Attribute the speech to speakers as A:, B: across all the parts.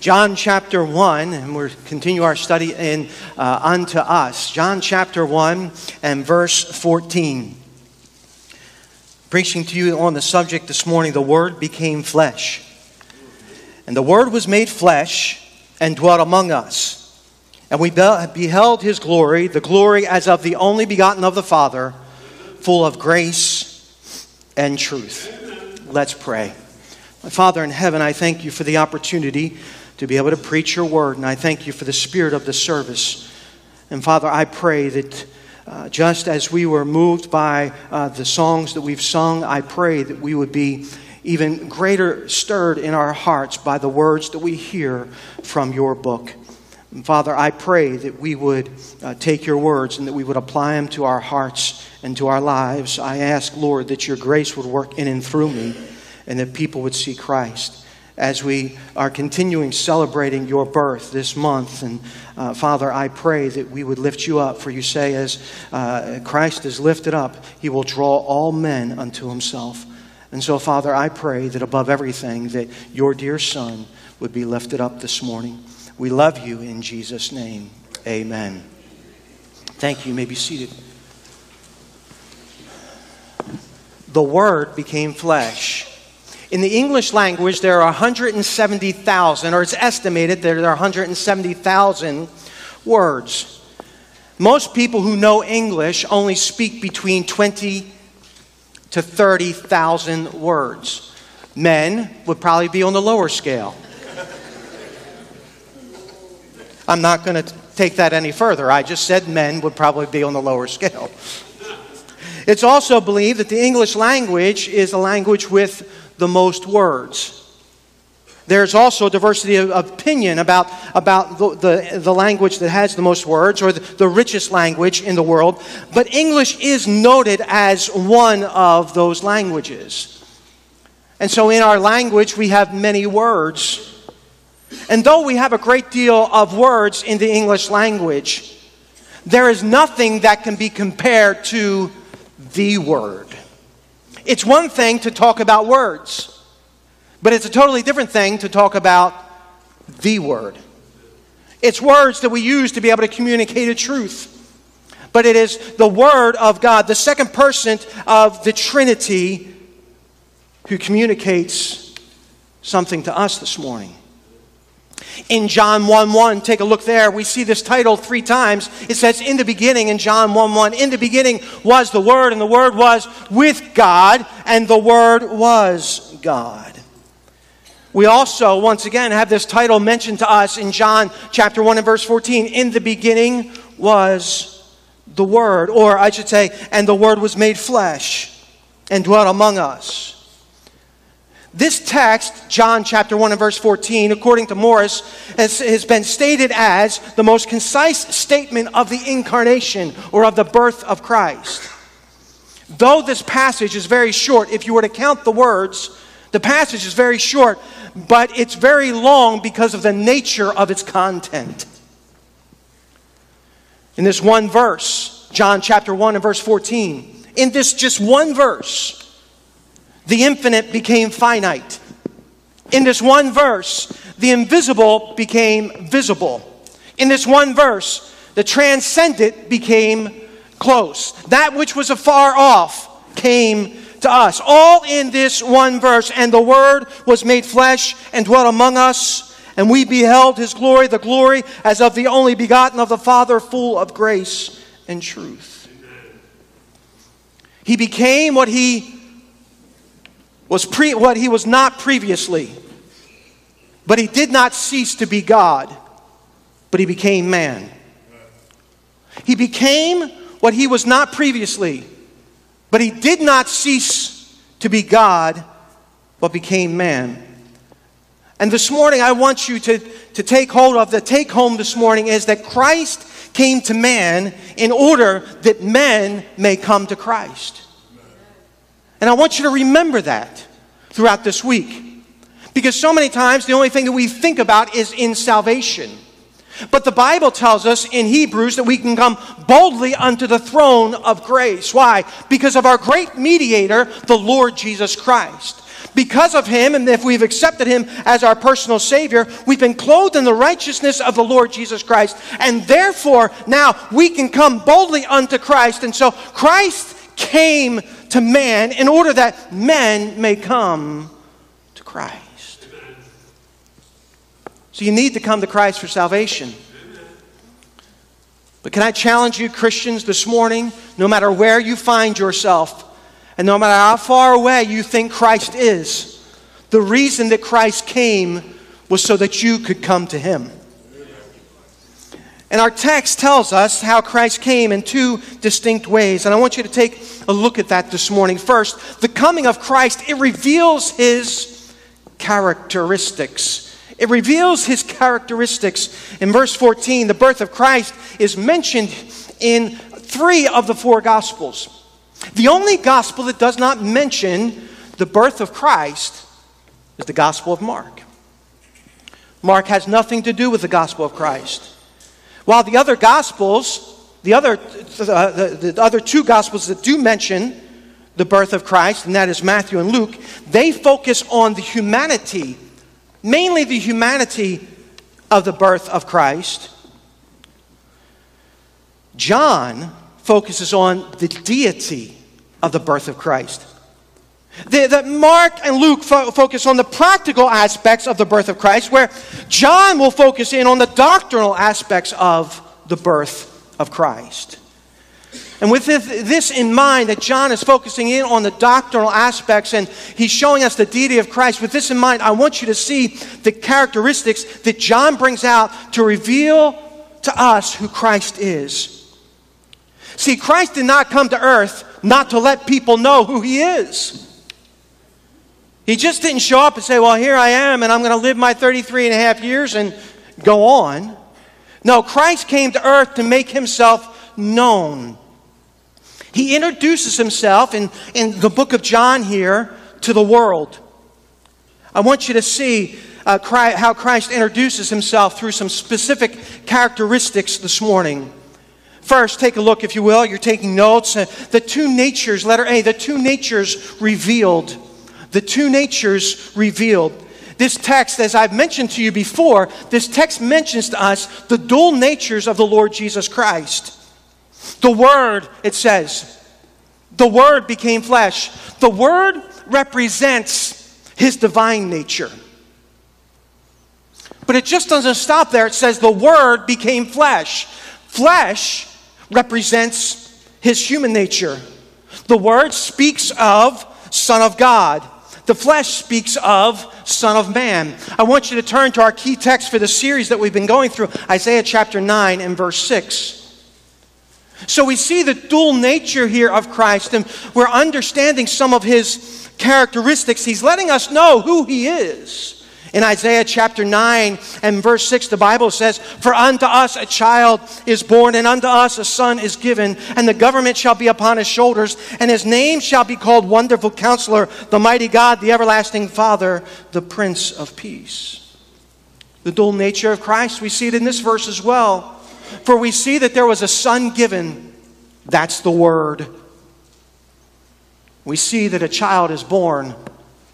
A: John chapter 1, and we'll continue our study in uh, Unto Us. John chapter 1 and verse 14. Preaching to you on the subject this morning, the Word became flesh. And the Word was made flesh and dwelt among us. And we beheld his glory, the glory as of the only begotten of the Father, full of grace and truth. Let's pray. My Father in heaven, I thank you for the opportunity to be able to preach your word. And I thank you for the spirit of the service. And Father, I pray that uh, just as we were moved by uh, the songs that we've sung, I pray that we would be even greater stirred in our hearts by the words that we hear from your book. And Father, I pray that we would uh, take your words and that we would apply them to our hearts and to our lives. I ask, Lord, that your grace would work in and through me and that people would see Christ as we are continuing celebrating your birth this month. And uh, Father, I pray that we would lift you up, for you say, as uh, Christ is lifted up, he will draw all men unto himself. And so, Father, I pray that above everything, that your dear Son would be lifted up this morning. We love you in Jesus' name. Amen. Thank you. You may be seated. The Word became flesh in the English language, there are 170,000, or it's estimated that there are 170,000 words. Most people who know English only speak between 20 to 30,000 words. Men would probably be on the lower scale. I'm not going to take that any further. I just said men would probably be on the lower scale. It's also believed that the English language is a language with the most words. There's also diversity of opinion about, about the, the, the, language that has the most words or the, the richest language in the world, but English is noted as one of those languages. And so in our language, we have many words. And though we have a great deal of words in the English language, there is nothing that can be compared to the Word. It's one thing to talk about words, but it's a totally different thing to talk about the Word. It's words that we use to be able to communicate a truth. But it is the Word of God, the second person of the Trinity, who communicates something to us this morning. In John 1 1, take a look there. We see this title three times. It says, In the beginning, in John 1 1, in the beginning was the Word, and the Word was with God, and the Word was God. We also, once again, have this title mentioned to us in John chapter 1 and verse 14. In the beginning was the Word, or I should say, and the Word was made flesh and dwelt among us. This text, John chapter 1 and verse 14, according to Morris, has, has been stated as the most concise statement of the incarnation or of the birth of Christ. Though this passage is very short, if you were to count the words, the passage is very short, but it's very long because of the nature of its content. In this one verse, John chapter 1 and verse 14, in this just one verse, the infinite became finite. In this one verse, the invisible became visible. In this one verse, the transcendent became close. That which was afar off came to us. All in this one verse. And the Word was made flesh and dwelt among us. And we beheld his glory, the glory as of the only begotten of the Father, full of grace and truth. He became what he was pre- what he was not previously. But he did not cease to be God, but he became man. He became what he was not previously, but he did not cease to be God, but became man. And this morning, I want you to, to take hold of the take home this morning is that Christ came to man in order that men may come to Christ. And I want you to remember that throughout this week. Because so many times the only thing that we think about is in salvation. But the Bible tells us in Hebrews that we can come boldly unto the throne of grace. Why? Because of our great mediator, the Lord Jesus Christ. Because of him, and if we've accepted him as our personal Savior, we've been clothed in the righteousness of the Lord Jesus Christ. And therefore, now we can come boldly unto Christ. And so Christ came to man in order that men may come to Christ. So you need to come to Christ for salvation. But can I challenge you, Christians, this morning, no matter where you find yourself, and no matter how far away you think Christ is, the reason that Christ came was so that you could come to Him. And our text tells us how Christ came in two distinct ways. And I want you to take a look at that this morning. First, the coming of Christ, it reveals his characteristics. It reveals his characteristics. In verse 14, the birth of Christ is mentioned in three of the four Gospels. The only Gospel that does not mention the birth of Christ is the Gospel of Mark. Mark has nothing to do with the Gospel of Christ. While the other Gospels, the other, uh, the, the other two Gospels that do mention the birth of Christ, and that is Matthew and Luke, they focus on the humanity, mainly the humanity of the birth of Christ. John focuses on the deity of the birth of Christ. That Mark and Luke fo- focus on the practical aspects of the birth of Christ, where John will focus in on the doctrinal aspects of the birth of Christ. And with this in mind, that John is focusing in on the doctrinal aspects and he's showing us the deity of Christ, with this in mind, I want you to see the characteristics that John brings out to reveal to us who Christ is. See, Christ did not come to earth not to let people know who he is. He just didn't show up and say, Well, here I am, and I'm going to live my 33 and a half years and go on. No, Christ came to earth to make himself known. He introduces himself in, in the book of John here to the world. I want you to see uh, how Christ introduces himself through some specific characteristics this morning. First, take a look, if you will. You're taking notes. Uh, the two natures, letter A, the two natures revealed the two natures revealed. This text, as I've mentioned to you before, this text mentions to us the dual natures of the Lord Jesus Christ. The Word, it says, the Word became flesh. The Word represents His divine nature. But it just doesn't stop there. It says the Word became flesh. Flesh represents His human nature. The Word speaks of Son of God. The flesh speaks of Son of Man. I want you to turn to our key text for the series that we've been going through, Isaiah chapter 9 and verse 6. So we see the dual nature here of Christ, and we're understanding some of his characteristics. He's letting us know who he is. In Isaiah chapter 9 and verse 6, the Bible says, For unto us a child is born, and unto us a son is given, and the government shall be upon his shoulders, and his name shall be called Wonderful Counselor, the Mighty God, the Everlasting Father, the Prince of Peace. The dual nature of Christ, we see it in this verse as well. For we see that there was a son given, that's the Word. We see that a child is born,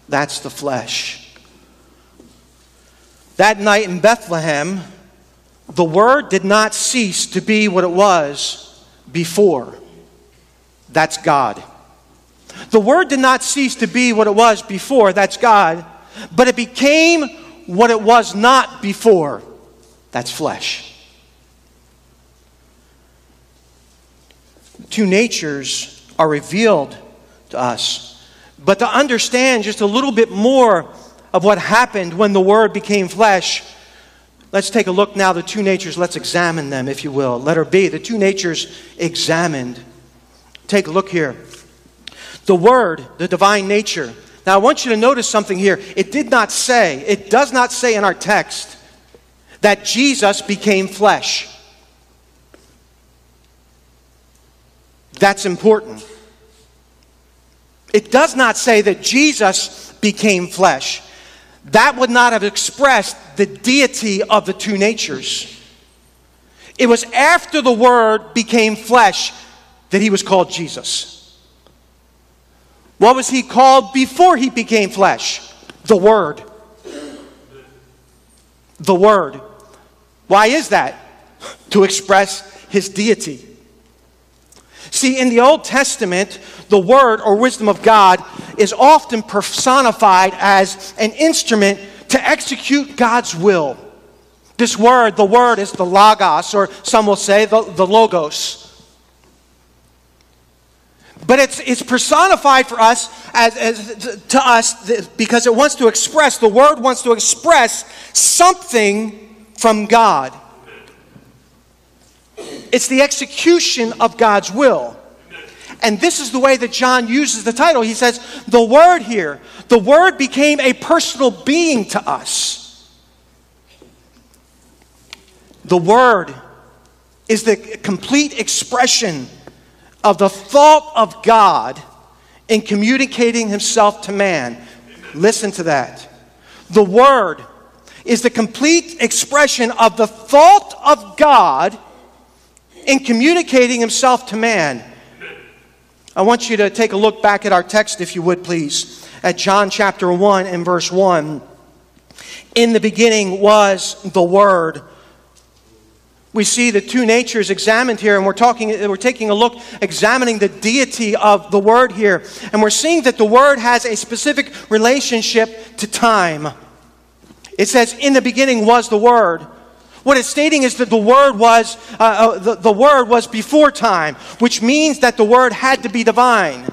A: that's the flesh. That night in Bethlehem, the Word did not cease to be what it was before. That's God. The Word did not cease to be what it was before. That's God. But it became what it was not before. That's flesh. Two natures are revealed to us. But to understand just a little bit more of what happened when the Word became flesh, let's take a look now the two natures. Let's examine them, if you will. Letter B, the two natures examined. Take a look here. The Word, the divine nature. Now, I want you to notice something here. It did not say, it does not say in our text that Jesus became flesh. That's important. It does not say that Jesus became flesh that would not have expressed the deity of the two natures. It was after the Word became flesh that he was called Jesus. What was he called before he became flesh? The Word. The Word. Why is that? To express his deity. See, in the Old Testament, the Word or wisdom of God is often personified as an instrument to execute God's will. This word, the word, is the logos, or some will say the, the logos. But it's, it's personified for us as, as, to us because it wants to express, the word wants to express something from God. It's the execution of God's will. And this is the way that John uses the title. He says, The Word here, the Word became a personal being to us. The Word is the complete expression of the thought of God in communicating Himself to man. Listen to that. The Word is the complete expression of the thought of God in communicating Himself to man. I want you to take a look back at our text, if you would, please, at John chapter 1 and verse 1. In the beginning was the Word. We see the two natures examined here, and we're talking, we're taking a look, examining the deity of the Word here. And we're seeing that the Word has a specific relationship to time. It says, In the beginning was the Word. What it's stating is that the word was uh, uh, the, the word was before time, which means that the word had to be divine.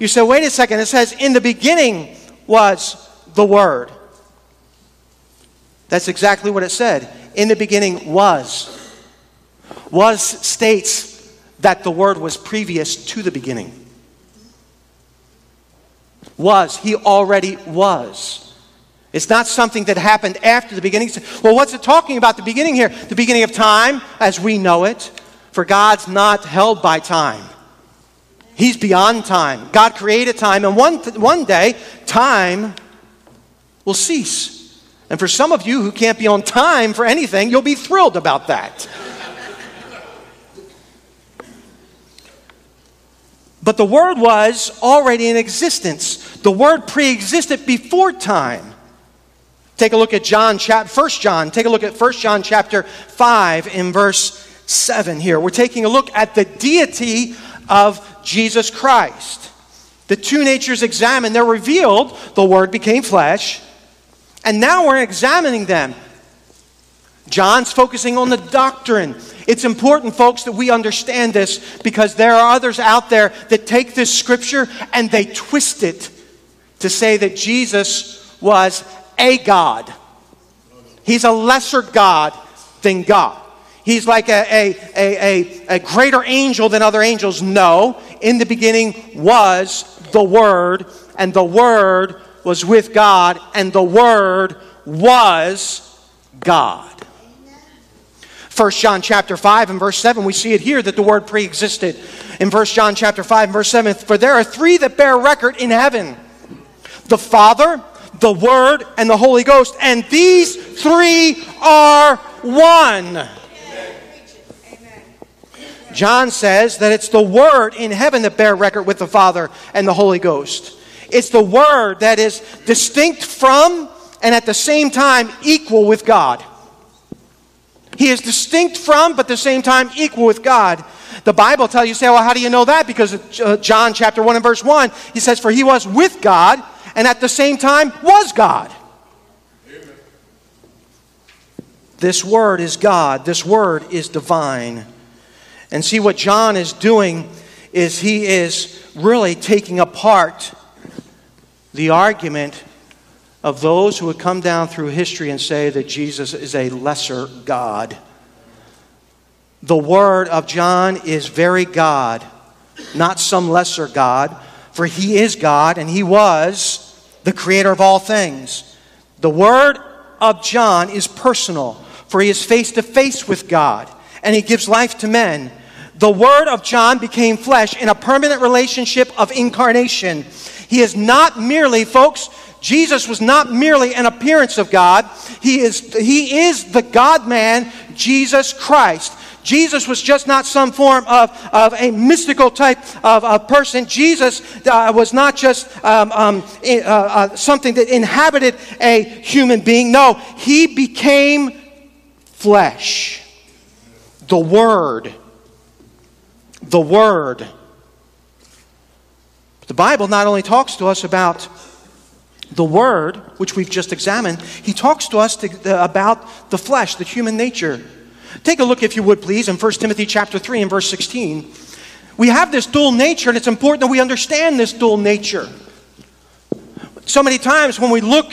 A: You say, wait a second. It says, "In the beginning was the word." That's exactly what it said. In the beginning was. Was states that the word was previous to the beginning. Was. He already was. It's not something that happened after the beginning. Well, what's it talking about, the beginning here? The beginning of time, as we know it. For God's not held by time, He's beyond time. God created time, and one, one day, time will cease. And for some of you who can't be on time for anything, you'll be thrilled about that. But the Word was already in existence. The Word pre existed before time. Take a look at John, chapter 1 John. Take a look at 1 John chapter 5 in verse 7 here. We're taking a look at the deity of Jesus Christ. The two natures examined, they're revealed. The Word became flesh. And now we're examining them. John's focusing on the doctrine. It's important, folks, that we understand this because there are others out there that take this scripture and they twist it to say that Jesus was a God. He's a lesser God than God. He's like a, a, a, a, greater angel than other angels. No, in the beginning was the Word, and the Word was with God, and the Word was God. 1 John chapter 5 and verse 7, we see it here that the word pre-existed. In 1 John chapter 5 and verse 7, for there are three that bear record in heaven. The Father, the Word, and the Holy Ghost. And these three are one. John says that it's the Word in heaven that bear record with the Father and the Holy Ghost. It's the Word that is distinct from and at the same time equal with God. He is distinct from, but at the same time equal with God. The Bible tells you, say, well, how do you know that? Because uh, John chapter 1 and verse 1, he says, For he was with God and at the same time was God. Amen. This word is God, this word is divine. And see what John is doing is he is really taking apart the argument of those who would come down through history and say that Jesus is a lesser God. The word of John is very God, not some lesser God, for he is God and he was the creator of all things. The word of John is personal, for he is face to face with God and he gives life to men. The word of John became flesh in a permanent relationship of incarnation. He is not merely, folks, Jesus was not merely an appearance of God. He is, he is the God man, Jesus Christ. Jesus was just not some form of, of a mystical type of, of person. Jesus uh, was not just um, um, uh, uh, something that inhabited a human being. No, he became flesh. The Word. The Word. The Bible not only talks to us about the Word, which we've just examined, he talks to us to, uh, about the flesh, the human nature. Take a look, if you would, please, in 1 Timothy chapter 3 and verse 16. We have this dual nature, and it's important that we understand this dual nature. So many times when we look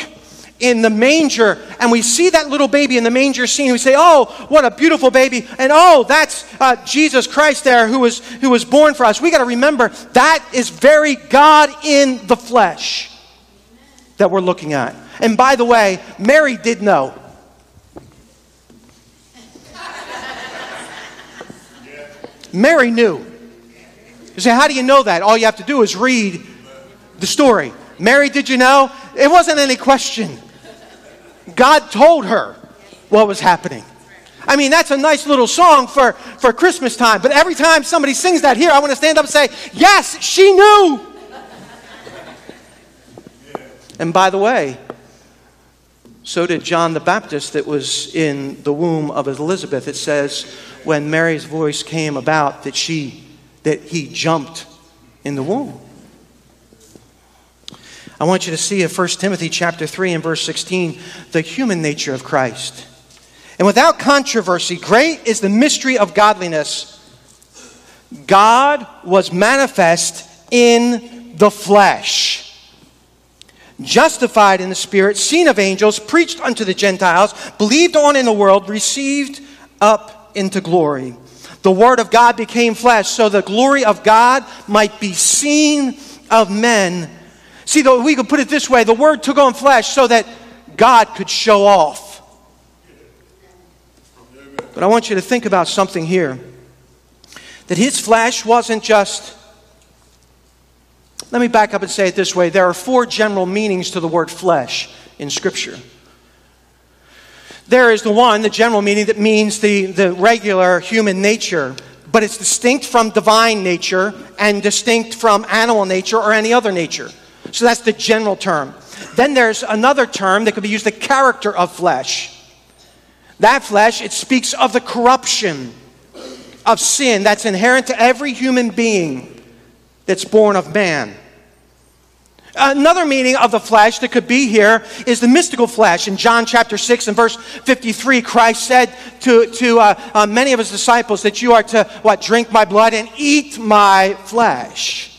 A: in the manger and we see that little baby in the manger scene, we say, Oh, what a beautiful baby. And oh, that's uh, Jesus Christ there who was, who was born for us. We got to remember that is very God in the flesh that we're looking at. And by the way, Mary did know. Mary knew. You say, how do you know that? All you have to do is read the story. Mary, did you know? It wasn't any question. God told her what was happening. I mean, that's a nice little song for, for Christmas time, but every time somebody sings that here, I want to stand up and say, Yes, she knew. And by the way, so did John the Baptist that was in the womb of Elizabeth. It says when Mary's voice came about that she that he jumped in the womb. I want you to see in 1 Timothy chapter 3 and verse 16 the human nature of Christ. And without controversy, great is the mystery of godliness. God was manifest in the flesh justified in the Spirit, seen of angels, preached unto the Gentiles, believed on in the world, received up into glory. The Word of God became flesh, so the glory of God might be seen of men. See, though we could put it this way the Word took on flesh so that God could show off. But I want you to think about something here that his flesh wasn't just let me back up and say it this way there are four general meanings to the word flesh in Scripture. There is the one, the general meaning that means the, the regular human nature, but it's distinct from divine nature and distinct from animal nature or any other nature. So that's the general term. Then there's another term that could be used the character of flesh. That flesh, it speaks of the corruption of sin that's inherent to every human being that's born of man. Another meaning of the flesh that could be here is the mystical flesh. In John chapter 6 and verse 53, Christ said to, to uh, uh, many of his disciples that you are to, what, drink my blood and eat my flesh.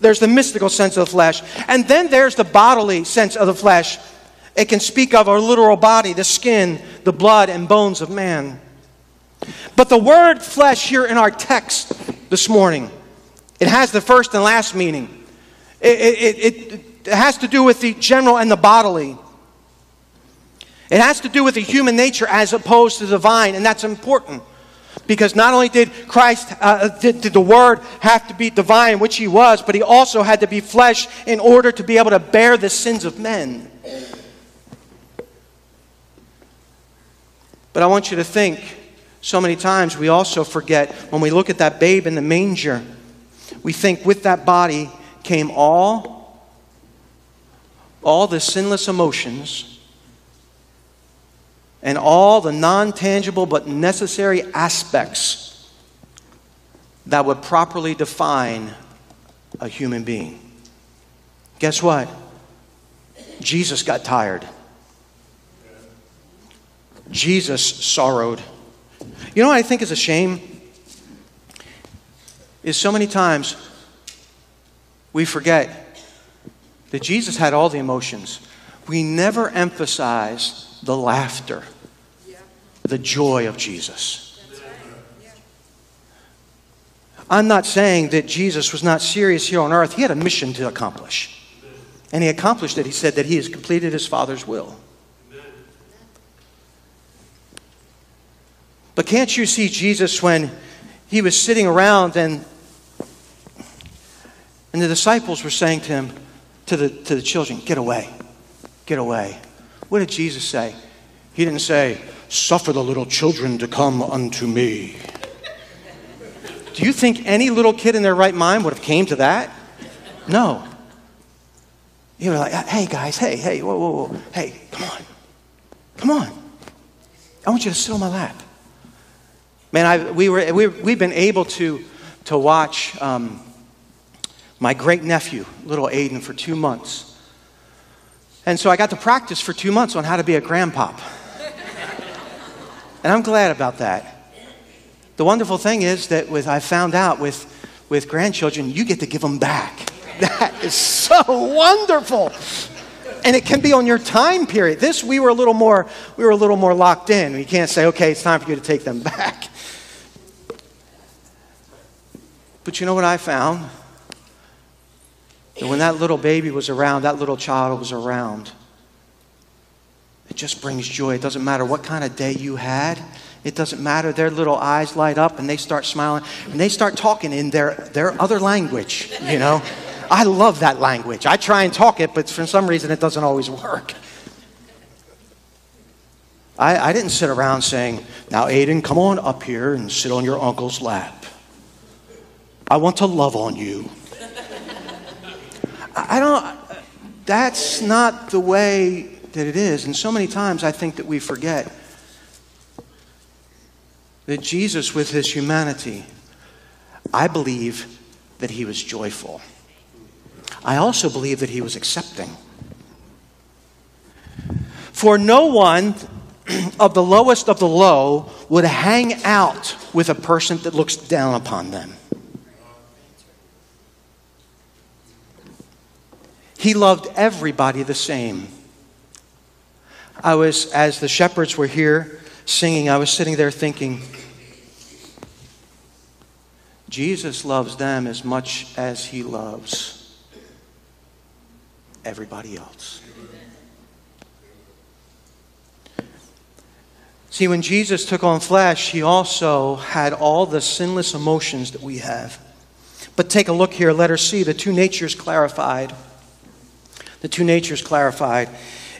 A: There's the mystical sense of the flesh. And then there's the bodily sense of the flesh. It can speak of our literal body, the skin, the blood, and bones of man. But the word flesh here in our text this morning, it has the first and last meaning. It, it, it, has to do with the general and the bodily. It has to do with the human nature as opposed to the divine, and that's important. Because not only did Christ, uh, did, did, the Word have to be divine, which He was, but He also had to be flesh in order to be able to bear the sins of men. But I want you to think so many times we also forget when we look at that babe in the manger we think with that body came all, all the sinless emotions and all the non tangible but necessary aspects that would properly define a human being. Guess what? Jesus got tired. Jesus sorrowed. You know what I think is a shame? is so many times we forget that Jesus had all the emotions. We never emphasize the laughter, the joy of Jesus. I'm not saying that Jesus was not serious here on earth. He had a mission to accomplish. And he accomplished it. He said that he has completed his Father's will. But can't you see Jesus when he was sitting around and and the disciples were saying to him, to the, to the children, Get away, get away. What did Jesus say? He didn't say, Suffer the little children to come unto me. Do you think any little kid in their right mind would have came to that? No. You were like, hey guys, hey, hey, whoa, whoa, whoa, hey, come on, come on. I want you to sit on my lap. Man, I, we were, we, we've been able to, to watch um, my great nephew, little Aiden, for two months. And so I got to practice for two months on how to be a grandpop. and I'm glad about that. The wonderful thing is that with I found out with, with grandchildren, you get to give them back. That is so wonderful. And it can be on your time period. This we were a little more we were a little more locked in. We can't say, okay, it's time for you to take them back. But you know what I found? When that little baby was around, that little child was around, it just brings joy. It doesn't matter what kind of day you had. It doesn't matter. Their little eyes light up and they start smiling and they start talking in their, their other language, you know. I love that language. I try and talk it, but for some reason it doesn't always work. I, I didn't sit around saying, Now, Aiden, come on up here and sit on your uncle's lap. I want to love on you. I don't, that's not the way that it is. And so many times I think that we forget that Jesus, with his humanity, I believe that he was joyful. I also believe that he was accepting. For no one of the lowest of the low would hang out with a person that looks down upon them. He loved everybody the same. I was, as the shepherds were here singing, I was sitting there thinking, Jesus loves them as much as he loves everybody else. See, when Jesus took on flesh, he also had all the sinless emotions that we have. But take a look here, let us see the two natures clarified the two natures clarified.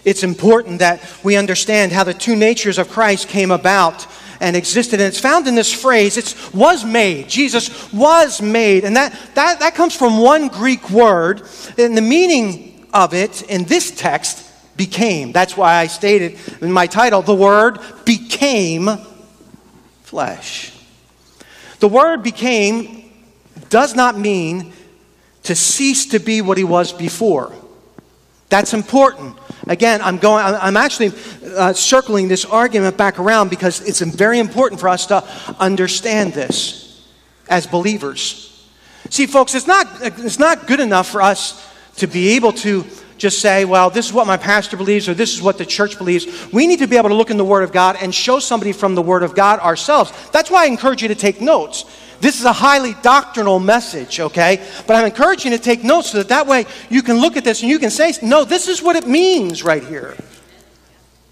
A: It's important that we understand how the two natures of Christ came about and existed. And it's found in this phrase, it was made. Jesus was made. And that, that, that comes from one Greek word. And the meaning of it in this text became. That's why I stated in my title, the word became flesh. The word became does not mean to cease to be what he was before. That's important. Again, I'm going. I'm actually uh, circling this argument back around because it's very important for us to understand this as believers. See, folks, it's not it's not good enough for us to be able to just say, well, this is what my pastor believes or this is what the church believes. We need to be able to look in the Word of God and show somebody from the Word of God ourselves. That's why I encourage you to take notes. This is a highly doctrinal message, okay? But I'm encouraging you to take notes so that that way you can look at this and you can say, no, this is what it means right here.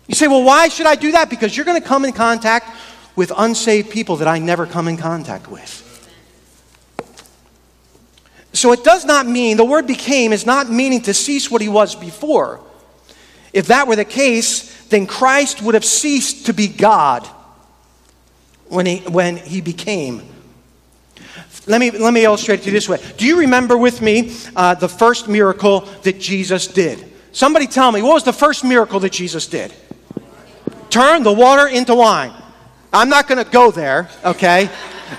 A: You say, well, why should I do that? Because you're going to come in contact with unsaved people that I never come in contact with. So it does not mean, the word became is not meaning to cease what he was before. If that were the case, then Christ would have ceased to be God when he, when he became let me, let me illustrate to you this way. Do you remember with me uh, the first miracle that Jesus did? Somebody tell me, what was the first miracle that Jesus did? Turn the water into wine. I'm not going to go there, okay?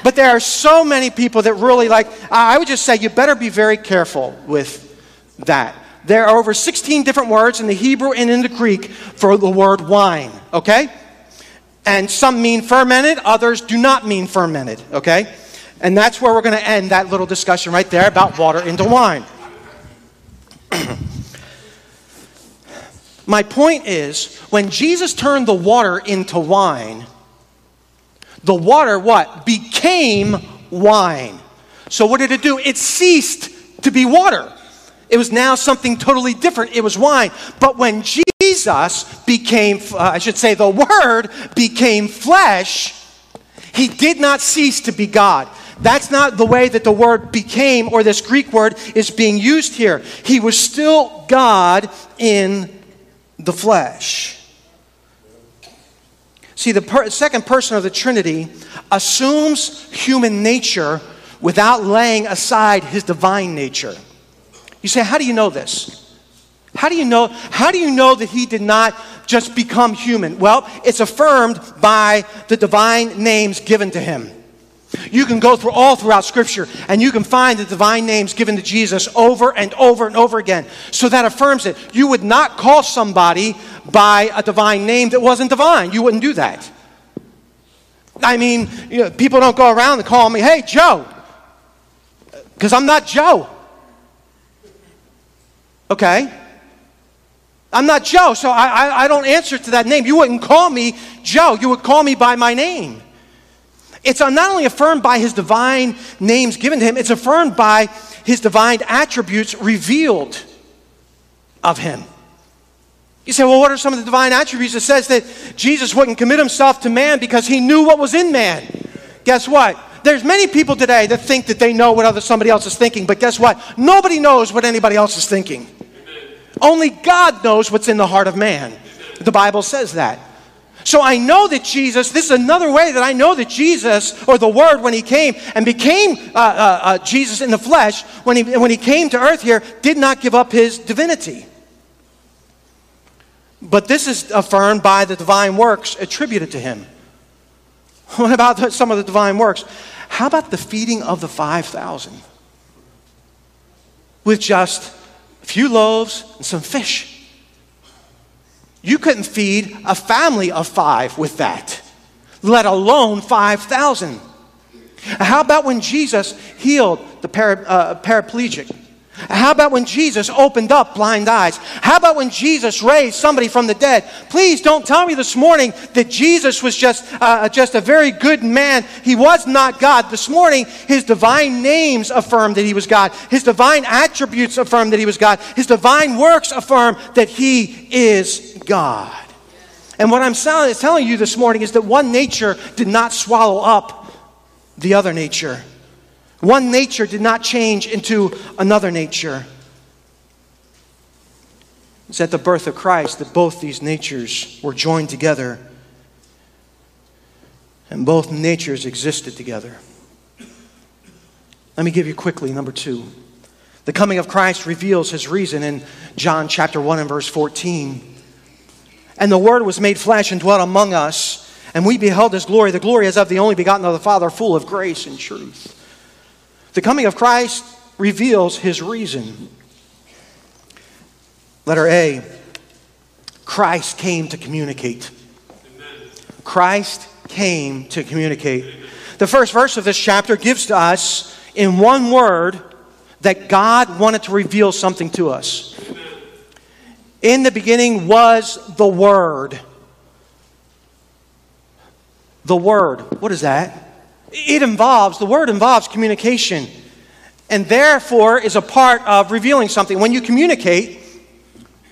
A: But there are so many people that really like, I would just say you better be very careful with that. There are over 16 different words in the Hebrew and in the Greek for the word wine, okay? And some mean fermented, others do not mean fermented, okay? And that's where we're going to end that little discussion right there about water into wine. My point is, when Jesus turned the water into wine, the water what? Became wine. So what did it do? It ceased to be water. It was now something totally different. It was wine. But when Jesus became, uh, I should say, the Word became flesh, he did not cease to be God. That's not the way that the word became or this Greek word is being used here. He was still God in the flesh. See, the per- second person of the Trinity assumes human nature without laying aside his divine nature. You say, how do you know this? How do you know how do you know that he did not just become human? Well, it's affirmed by the divine names given to him. You can go through all throughout Scripture and you can find the divine names given to Jesus over and over and over again. So that affirms it. You would not call somebody by a divine name that wasn't divine. You wouldn't do that. I mean, you know, people don't go around and call me, hey, Joe, because I'm not Joe. Okay? I'm not Joe, so I, I, I don't answer to that name. You wouldn't call me Joe, you would call me by my name. It's not only affirmed by his divine names given to him, it's affirmed by his divine attributes revealed of him. You say, well, what are some of the divine attributes? It says that Jesus wouldn't commit himself to man because he knew what was in man. Guess what? There's many people today that think that they know what other somebody else is thinking, but guess what? Nobody knows what anybody else is thinking. Only God knows what's in the heart of man. The Bible says that. So I know that Jesus, this is another way that I know that Jesus, or the Word, when He came and became uh, uh, uh, Jesus in the flesh, when he, when he came to earth here, did not give up His divinity. But this is affirmed by the divine works attributed to Him. What about some of the divine works? How about the feeding of the 5,000 with just a few loaves and some fish? You couldn't feed a family of five with that, let alone 5,000. How about when Jesus healed the para, uh, paraplegic? How about when Jesus opened up blind eyes? How about when Jesus raised somebody from the dead? Please don't tell me this morning that Jesus was just, uh, just a very good man. He was not God. This morning, his divine names affirm that he was God. His divine attributes affirm that he was God. His divine works affirm that he is God. And what I'm telling you this morning is that one nature did not swallow up the other nature. One nature did not change into another nature. It's at the birth of Christ that both these natures were joined together and both natures existed together. Let me give you quickly number two. The coming of Christ reveals his reason in John chapter 1 and verse 14. And the Word was made flesh and dwelt among us, and we beheld his glory, the glory as of the only begotten of the Father, full of grace and truth. The coming of Christ reveals his reason. Letter A Christ came to communicate. Christ came to communicate. The first verse of this chapter gives to us, in one word, that God wanted to reveal something to us. In the beginning was the Word. The Word. What is that? It involves, the word involves communication, and therefore is a part of revealing something. When you communicate,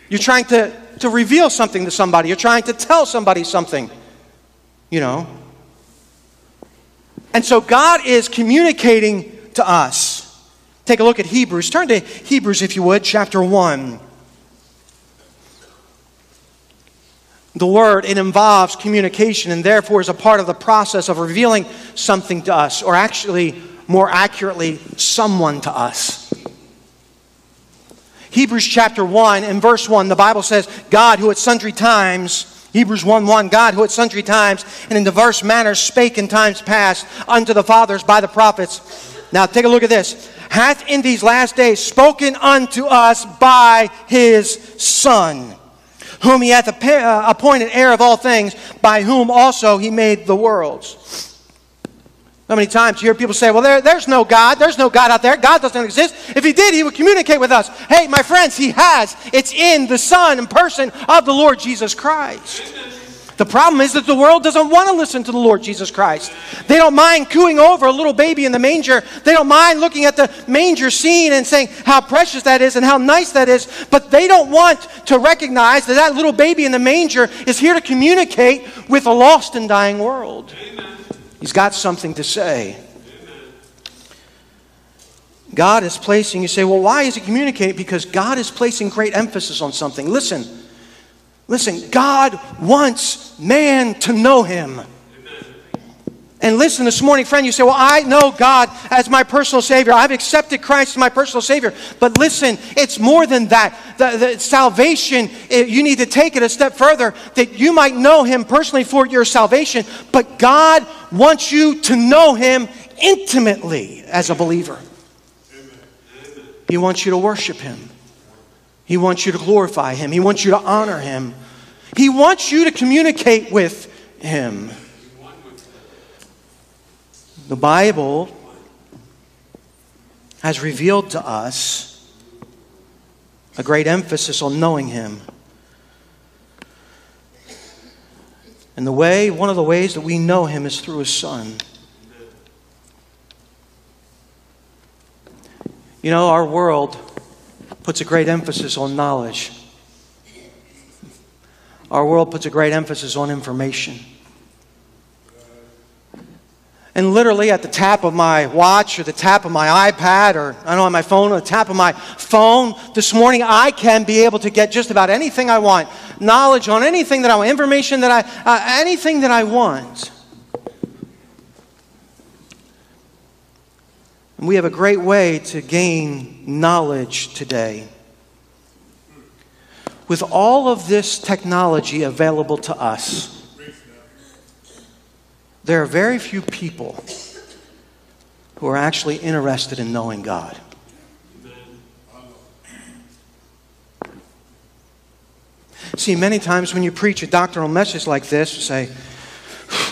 A: you're trying to, to reveal something to somebody, you're trying to tell somebody something, you know. And so God is communicating to us. Take a look at Hebrews. Turn to Hebrews, if you would, chapter 1. The word, it involves communication and therefore is a part of the process of revealing something to us, or actually, more accurately, someone to us. Hebrews chapter 1 and verse 1, the Bible says, God who at sundry times, Hebrews 1 1, God who at sundry times and in diverse manners spake in times past unto the fathers by the prophets. Now take a look at this. Hath in these last days spoken unto us by his Son whom he hath uh, appointed heir of all things, by whom also he made the worlds. How many times you hear people say, well, there, there's no God. There's no God out there. God doesn't exist. If he did, he would communicate with us. Hey, my friends, he has. It's in the Son and person of the Lord Jesus Christ. The problem is that the world doesn't want to listen to the Lord Jesus Christ. They don't mind cooing over a little baby in the manger. They don't mind looking at the manger scene and saying how precious that is and how nice that is. But they don't want to recognize that that little baby in the manger is here to communicate with a lost and dying world. Amen. He's got something to say. God is placing, you say, well, why is he communicating? Because God is placing great emphasis on something. Listen, Listen, God wants man to know him. And listen, this morning, friend, you say, Well, I know God as my personal Savior. I've accepted Christ as my personal Savior. But listen, it's more than that. The, the salvation, it, you need to take it a step further that you might know Him personally for your salvation. But God wants you to know Him intimately as a believer. He wants you to worship Him, He wants you to glorify Him, He wants you to honor Him, He wants you to communicate with Him. The Bible has revealed to us a great emphasis on knowing Him. And the way, one of the ways that we know Him is through His Son. You know, our world puts a great emphasis on knowledge. Our world puts a great emphasis on information. And literally at the tap of my watch or the tap of my iPad or I don't on my phone or the tap of my phone this morning, I can be able to get just about anything I want. Knowledge on anything that I want, information that I, uh, anything that I want. And we have a great way to gain knowledge today. With all of this technology available to us, there are very few people who are actually interested in knowing God. See, many times when you preach a doctrinal message like this, you say,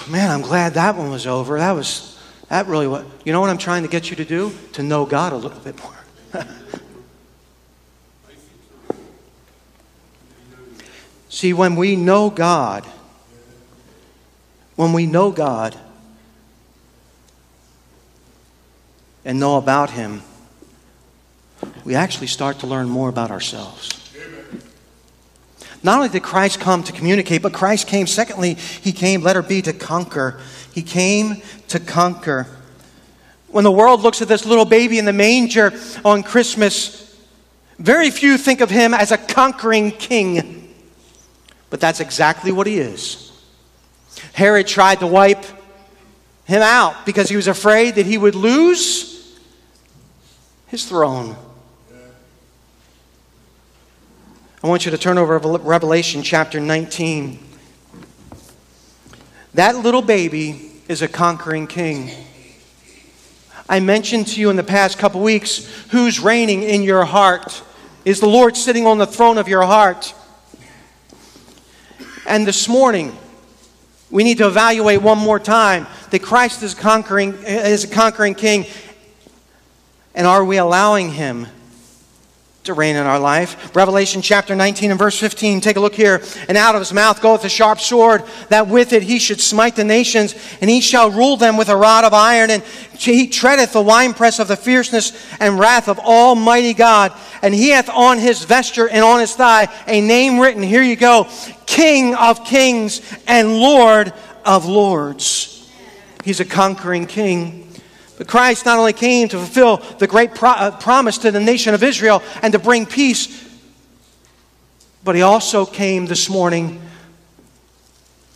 A: Man, I'm glad that one was over. That was, that really what, you know what I'm trying to get you to do? To know God a little bit more. See, when we know God, when we know God and know about Him, we actually start to learn more about ourselves. Not only did Christ come to communicate, but Christ came, secondly, He came, letter B, to conquer. He came to conquer. When the world looks at this little baby in the manger on Christmas, very few think of him as a conquering king. But that's exactly what he is. Herod tried to wipe him out because he was afraid that he would lose his throne. I want you to turn over Revelation chapter 19. That little baby is a conquering king. I mentioned to you in the past couple weeks who's reigning in your heart. Is the Lord sitting on the throne of your heart? And this morning, we need to evaluate one more time that Christ is conquering is a conquering king. And are we allowing him to reign in our life? Revelation chapter 19 and verse 15. Take a look here. And out of his mouth goeth a sharp sword, that with it he should smite the nations, and he shall rule them with a rod of iron, and he treadeth the winepress of the fierceness and wrath of Almighty God. And he hath on his vesture and on his thigh a name written. Here you go King of kings and Lord of lords. He's a conquering king. But Christ not only came to fulfill the great pro- uh, promise to the nation of Israel and to bring peace, but he also came this morning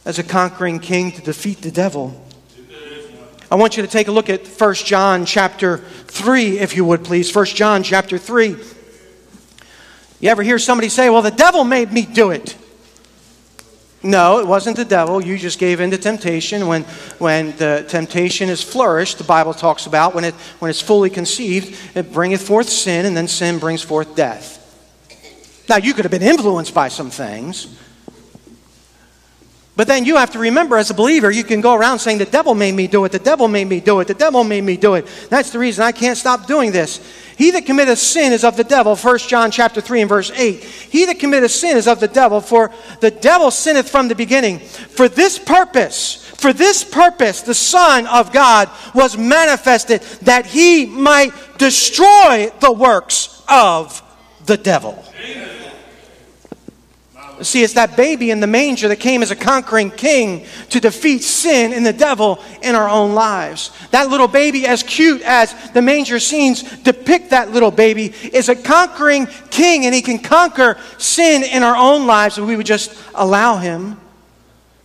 A: as a conquering king to defeat the devil. I want you to take a look at 1 John chapter 3, if you would please. 1 John chapter 3. You ever hear somebody say, Well, the devil made me do it? No, it wasn't the devil. You just gave in to temptation. When, when the temptation is flourished, the Bible talks about when, it, when it's fully conceived, it bringeth forth sin, and then sin brings forth death. Now, you could have been influenced by some things, but then you have to remember as a believer, you can go around saying, The devil made me do it, the devil made me do it, the devil made me do it. That's the reason I can't stop doing this. He that committeth sin is of the devil, 1 John chapter 3 and verse 8. He that committeth sin is of the devil, for the devil sinneth from the beginning. For this purpose, for this purpose, the Son of God was manifested that he might destroy the works of the devil. Amen. See, it's that baby in the manger that came as a conquering king to defeat sin and the devil in our own lives. That little baby, as cute as the manger scenes depict that little baby, is a conquering king and he can conquer sin in our own lives if we would just allow him.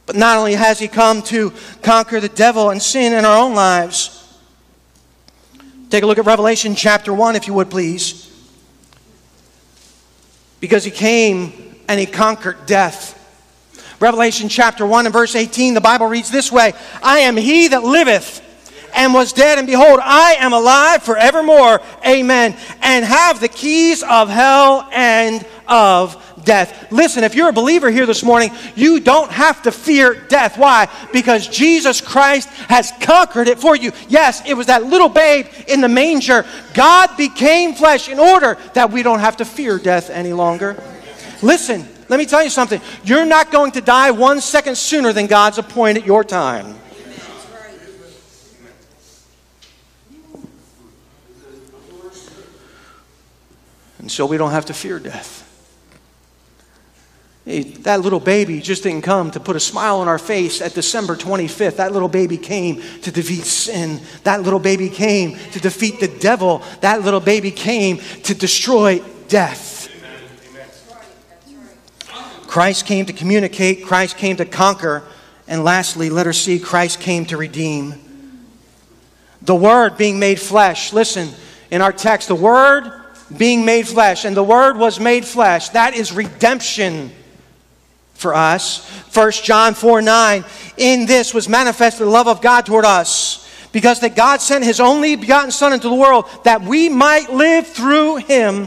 A: But not only has he come to conquer the devil and sin in our own lives, take a look at Revelation chapter 1, if you would please. Because he came and he conquered death. Revelation chapter 1 and verse 18, the Bible reads this way I am he that liveth and was dead, and behold, I am alive forevermore. Amen. And have the keys of hell and of death. Listen, if you're a believer here this morning, you don't have to fear death. Why? Because Jesus Christ has conquered it for you. Yes, it was that little babe in the manger. God became flesh in order that we don't have to fear death any longer. Listen, let me tell you something. You're not going to die one second sooner than God's appointed your time. And so we don't have to fear death. Hey, that little baby just didn't come to put a smile on our face at December 25th. That little baby came to defeat sin. That little baby came to defeat the devil. That little baby came to destroy death. Christ came to communicate, Christ came to conquer, and lastly, let her see Christ came to redeem. The Word being made flesh. Listen, in our text, the Word being made flesh, and the Word was made flesh. That is redemption for us. 1 John 4 9. In this was manifested the love of God toward us, because that God sent His only begotten Son into the world that we might live through Him.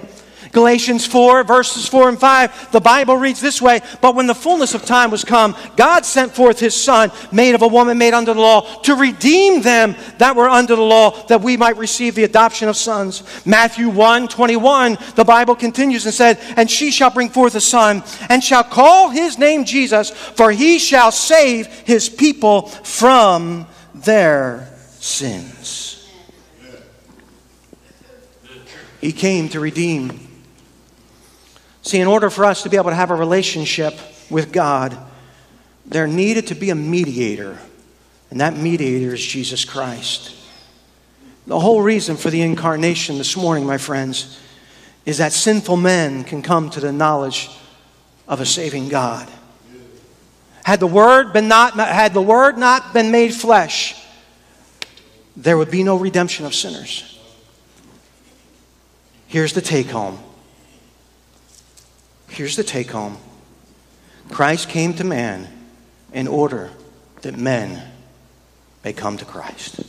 A: Galatians 4, verses 4 and 5, the Bible reads this way But when the fullness of time was come, God sent forth his Son, made of a woman made under the law, to redeem them that were under the law, that we might receive the adoption of sons. Matthew 1, 21, the Bible continues and said, And she shall bring forth a son, and shall call his name Jesus, for he shall save his people from their sins. He came to redeem See, in order for us to be able to have a relationship with God, there needed to be a mediator, and that mediator is Jesus Christ. The whole reason for the incarnation this morning, my friends, is that sinful men can come to the knowledge of a saving God. Had the word been not had the word not been made flesh, there would be no redemption of sinners. Here's the take home. Here's the take home Christ came to man in order that men may come to Christ.